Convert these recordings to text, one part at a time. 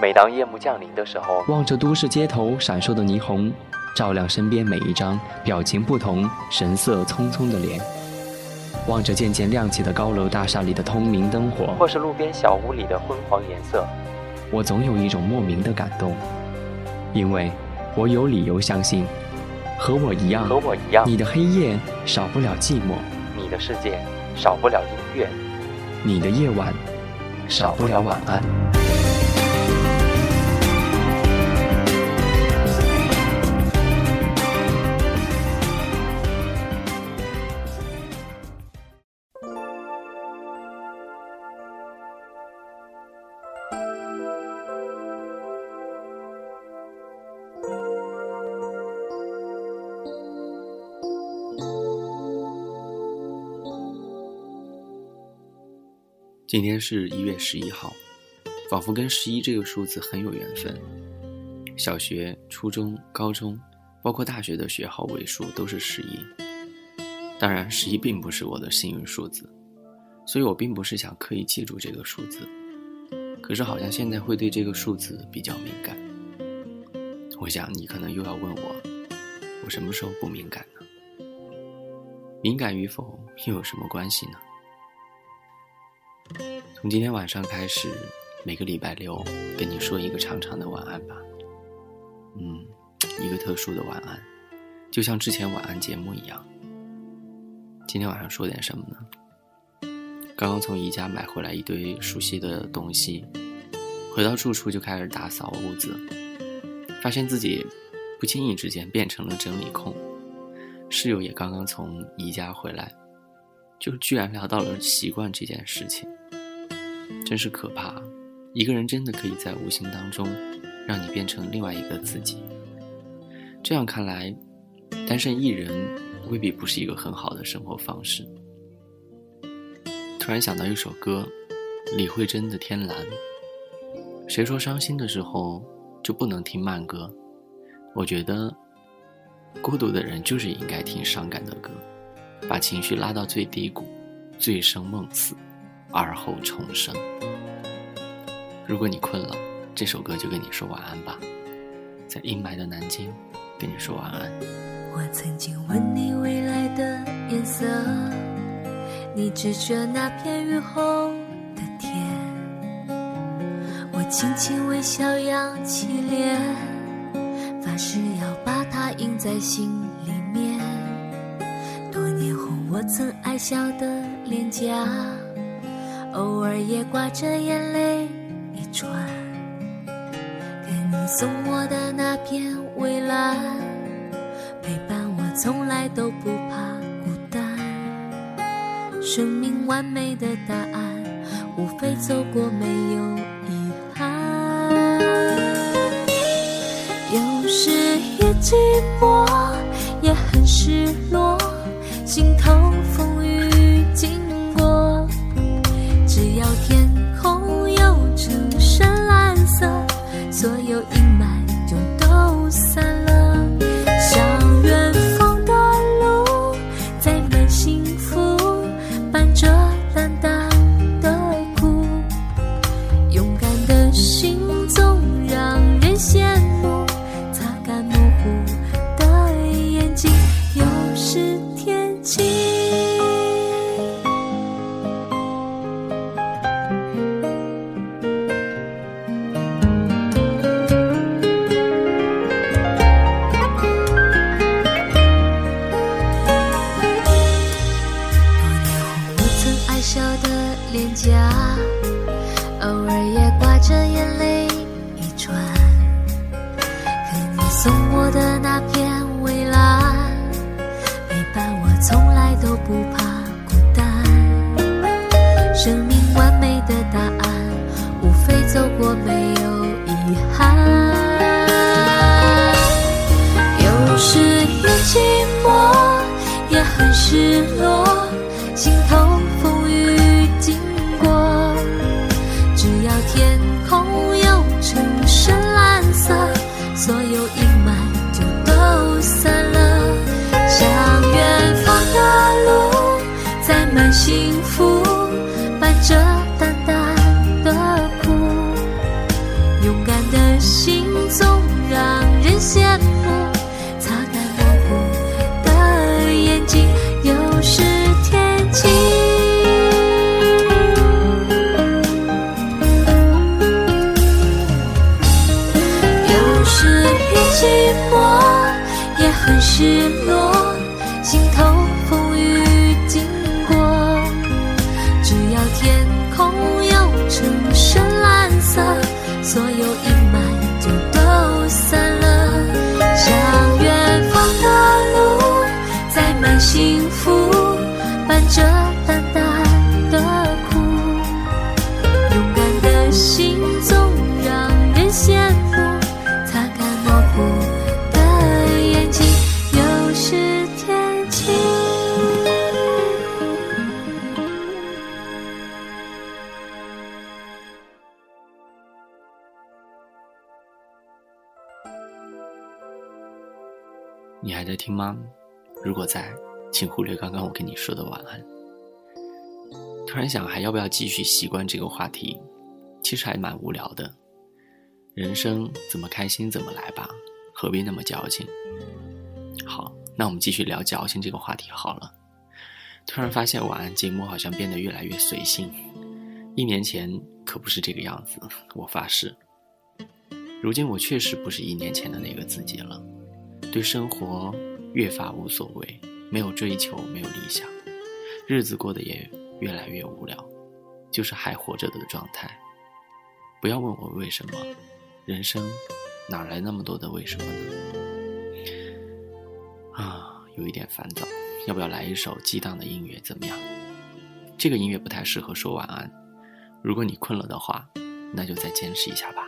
每当夜幕降临的时候，望着都市街头闪烁的霓虹，照亮身边每一张表情不同、神色匆匆的脸；望着渐渐亮起的高楼大厦里的通明灯火，或是路边小屋里的昏黄颜色，我总有一种莫名的感动，因为我有理由相信，和我一样，和我一样，你的黑夜少不了寂寞，你的世界少不了音乐，你的夜晚少不了晚安。今天是一月十一号，仿佛跟十一这个数字很有缘分。小学、初中、高中，包括大学的学号尾数都是十一。当然，十一并不是我的幸运数字，所以我并不是想刻意记住这个数字。可是好像现在会对这个数字比较敏感。我想你可能又要问我，我什么时候不敏感呢？敏感与否又有什么关系呢？从今天晚上开始，每个礼拜六跟你说一个长长的晚安吧。嗯，一个特殊的晚安，就像之前晚安节目一样。今天晚上说点什么呢？刚刚从宜家买回来一堆熟悉的东西，回到住处就开始打扫屋子，发现自己不经意之间变成了整理控。室友也刚刚从宜家回来，就居然聊到了习惯这件事情。真是可怕，一个人真的可以在无形当中，让你变成另外一个自己。这样看来，单身一人未必不是一个很好的生活方式。突然想到一首歌，李慧珍的《天蓝》。谁说伤心的时候就不能听慢歌？我觉得，孤独的人就是应该听伤感的歌，把情绪拉到最低谷，醉生梦死。而后重生。如果你困了，这首歌就跟你说晚安吧，在阴霾的南京，跟你说晚安。我曾经问你未来的颜色，你指着那片雨后的天。我轻轻微笑，扬起脸，发誓要把它印在心里面。多年后，我曾爱笑的脸颊。偶尔也挂着眼泪一串，给你送我的那片蔚蓝，陪伴我从来都不怕孤单。生命完美的答案，无非走过没有遗憾。有时也寂寞，也很失落，心头只要天空有成深蓝色，所有阴霾就都散了。像远方的路载满幸福，伴着家，偶尔也挂着眼泪一串。可你送我的那片蔚蓝，陪伴我从来都不怕孤单。生命完美的答案，无非走过没有遗憾。有时也寂寞，也很失落，只要天空有成深蓝色，所有阴霾就都散了。向远方的路载满幸福，伴着是不寂寞，也很失落，心头风雨经过，只要天空有成深蓝色。所有。听吗？如果在，请忽略刚刚我跟你说的晚安。突然想，还要不要继续习惯这个话题？其实还蛮无聊的。人生怎么开心怎么来吧，何必那么矫情？好，那我们继续聊矫情这个话题好了。突然发现晚安节目好像变得越来越随性，一年前可不是这个样子，我发誓。如今我确实不是一年前的那个自己了，对生活越发无所谓，没有追求，没有理想，日子过得也越来越无聊，就是还活着的状态。不要问我为什么，人生哪来那么多的为什么呢？啊，有一点烦躁，要不要来一首激荡的音乐？怎么样？这个音乐不太适合说晚安，如果你困了的话，那就再坚持一下吧。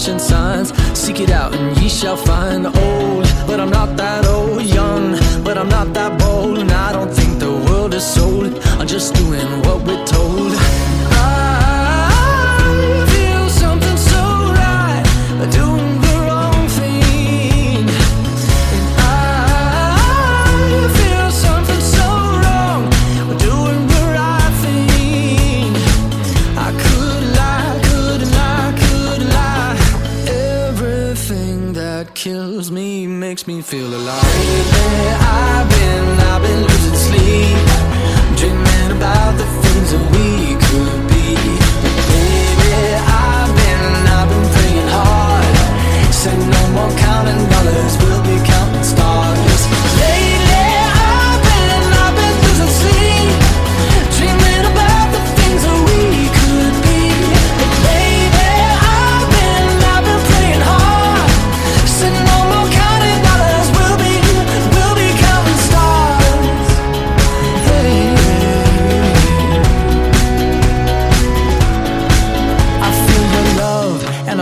Flashing signs. Seek it out and ye shall find. Old, but I'm not that old. Young, but I'm not that bold. And I don't think the world is sold. I'm just doing what we're told.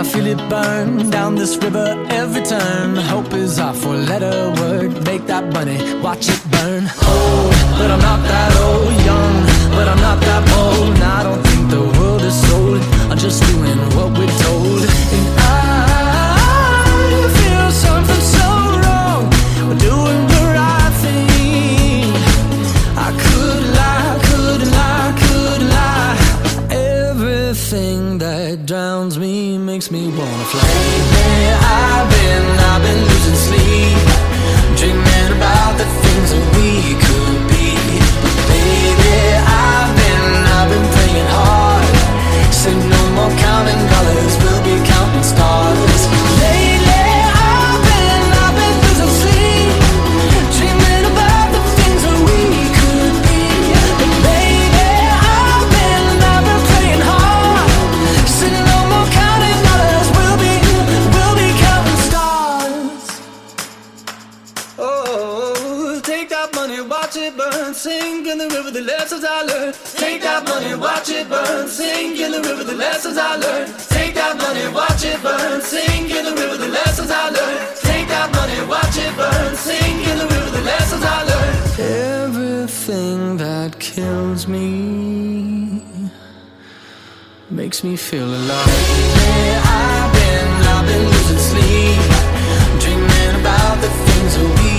Feel it burn down this river every turn. Hope is our four letter word. Make that money, watch it burn. Old, but I'm not that old. Young, but I'm not that bold. And I don't think the world is sold. I'm just doing what we're told. And wanna fly. That money, watch it burn, sink in the river, the lessons I learned. Take that money, watch it burn, sink in the river, the lessons I learned. Take that money, watch it burn, sink in the river, the lessons I learned. Take that money, watch it burn, sink in the river, the lessons I learned. Everything that kills me makes me feel alive. Where I've been, I've been losing sleep, dreaming about the things that we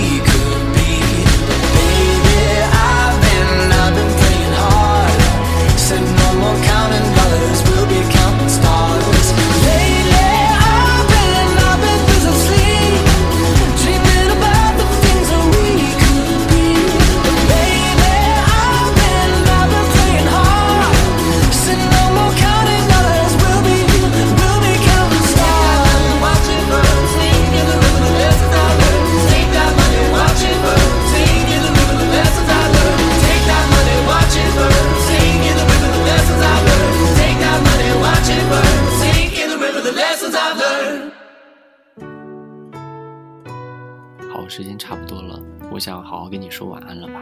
跟你说晚安了吧。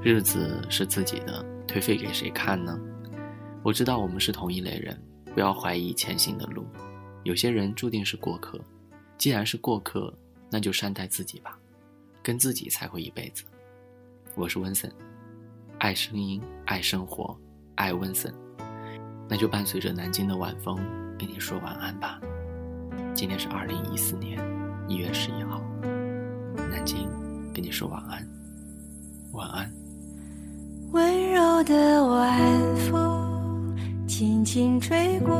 日子是自己的，颓废给谁看呢？我知道我们是同一类人，不要怀疑前行的路。有些人注定是过客，既然是过客，那就善待自己吧，跟自己才会一辈子。我是温森，爱声音，爱生活，爱温森。那就伴随着南京的晚风，跟你说晚安吧。今天是二零一四年一月十一号。南京，跟你说晚安，晚安。温柔的晚风轻轻吹过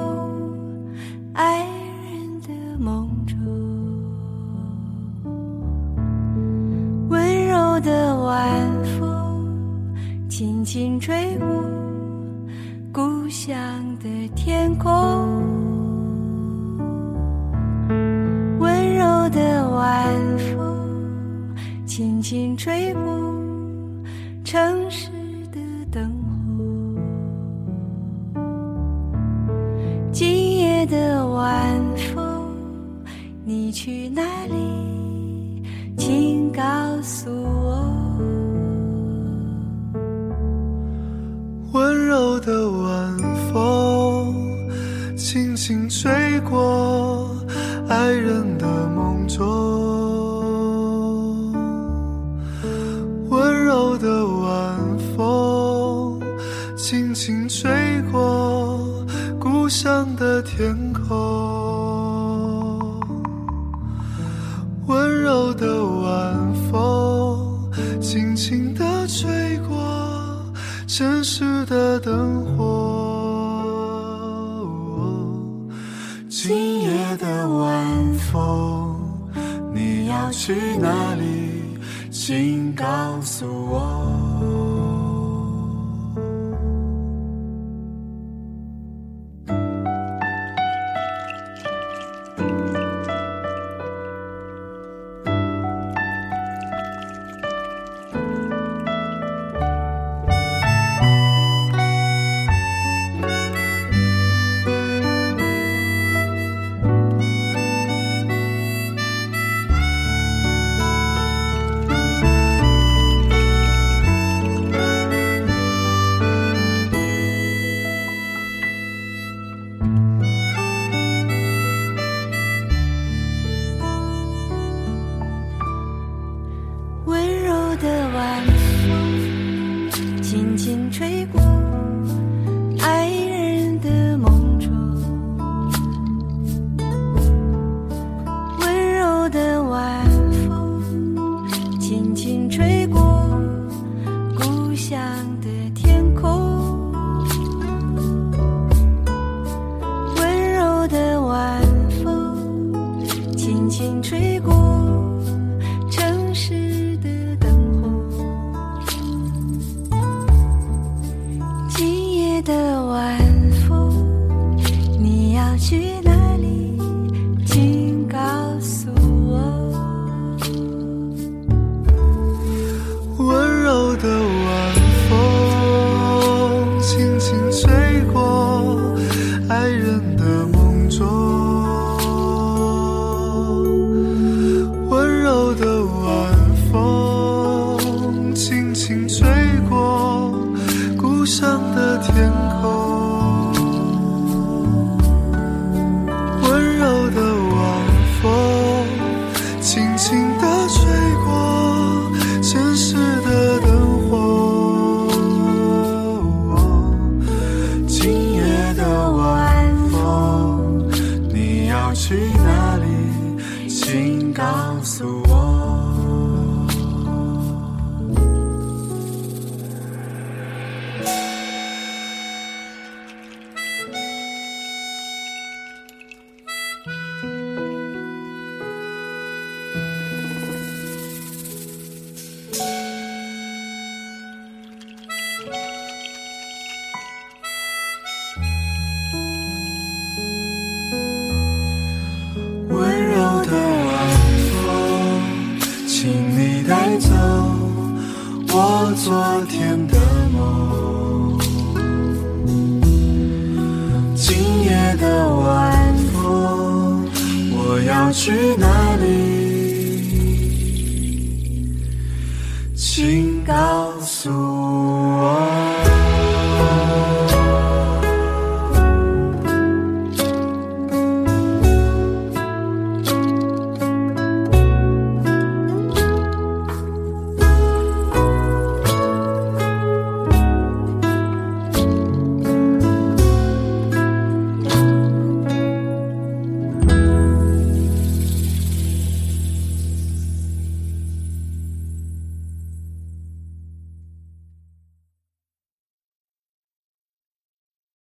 爱人的梦中，温柔的晚风轻轻吹过故乡的天空，轻轻吹过。城市的灯火，今夜的晚风，你去哪里？请告诉我。温柔的晚风，轻轻吹过爱人的今夜的晚风，你要去哪里？请告诉我。